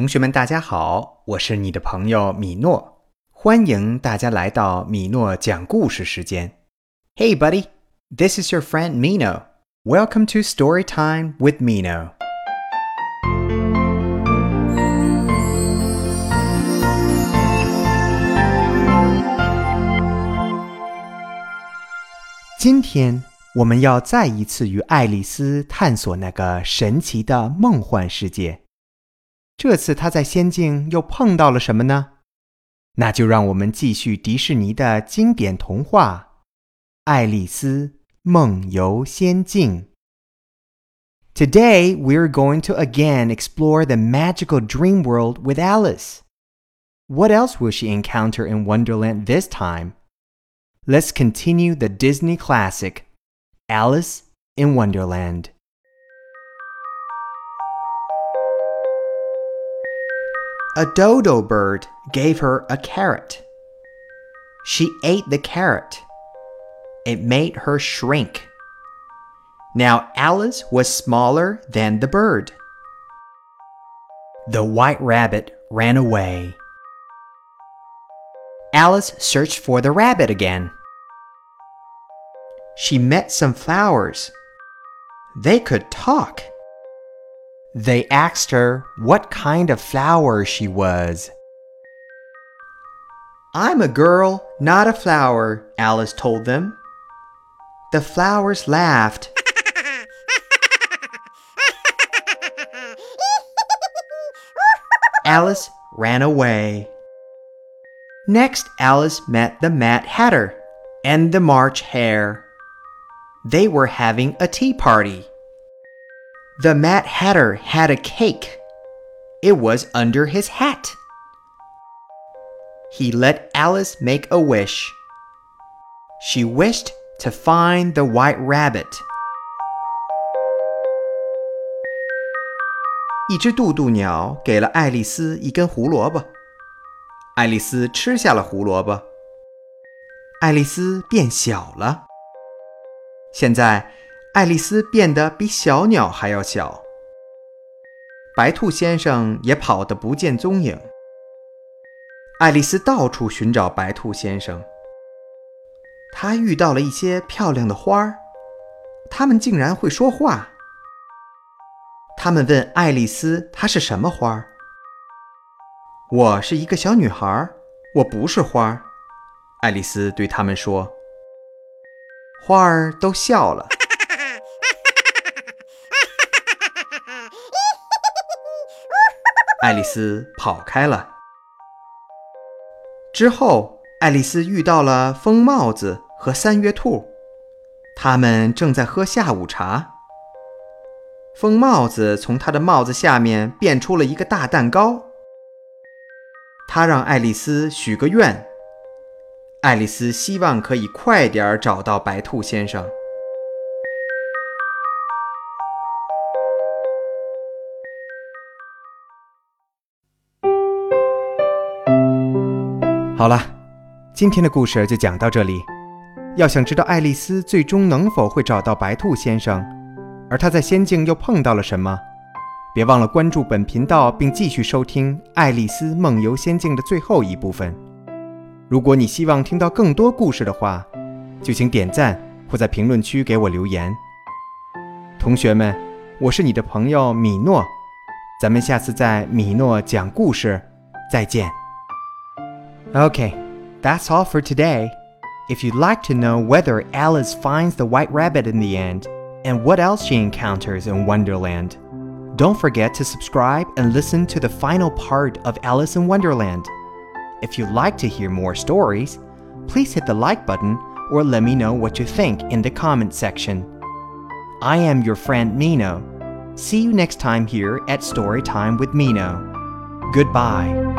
同学们，大家好，我是你的朋友米诺，欢迎大家来到米诺讲故事时间。Hey, buddy, this is your friend Mino. Welcome to Story Time with Mino. 今天我们要再一次与爱丽丝探索那个神奇的梦幻世界。这次她在仙境又碰到了什么呢？那就让我们继续迪士尼的经典童话《爱丽丝梦游仙境》。Today we're going to again explore the magical dream world with Alice. What else will she encounter in Wonderland this time? let's continue the Disney classic, Alice in Wonderland. A dodo bird gave her a carrot. She ate the carrot. It made her shrink. Now Alice was smaller than the bird. The white rabbit ran away. Alice searched for the rabbit again. She met some flowers. They could talk. They asked her what kind of flower she was. I'm a girl, not a flower, Alice told them. The flowers laughed. Alice ran away. Next, Alice met the Mad Hatter and the March Hare. They were having a tea party. The Mad Hatter had a cake. It was under his hat. He let Alice make a wish. She wished to find the white rabbit. 一只渡渡鸟给了爱丽丝一根胡萝卜。爱丽丝吃下了胡萝卜，爱丽丝变小了。现在， 爱丽丝变得比小鸟还要小。白兔先生也跑得不见踪影。爱丽丝到处寻找白兔先生。她遇到了一些漂亮的花儿，它们竟然会说话。他们问爱丽丝：“她是什么花？”我是一个小女孩，我不是花。爱丽丝对他们说：“花儿都笑了。”爱丽丝跑开了。之后，爱丽丝遇到了疯帽子和三月兔，他们正在喝下午茶。疯帽子从他的帽子下面变出了一个大蛋糕。他让爱丽丝许个愿。爱丽丝希望可以快点找到白兔先生。好了，今天的故事就讲到这里。要想知道爱丽丝最终能否会找到白兔先生，而她在仙境又碰到了什么？别忘了关注本频道，并继续收听《爱丽丝梦游仙境》的最后一部分。如果你希望听到更多故事的话，就请点赞或在评论区给我留言。同学们，我是你的朋友米诺，咱们下次在米诺讲故事再见。Okay, that's all for today. If you'd like to know whether Alice finds the white rabbit in the end, and what else she encounters in Wonderland, don't forget to subscribe and listen to the final part of Alice in Wonderland. If you'd like to hear more stories, please hit the like button or let me know what you think in the comment section. I am your friend Meeno. See you next time here at Storytime with Meeno. Goodbye.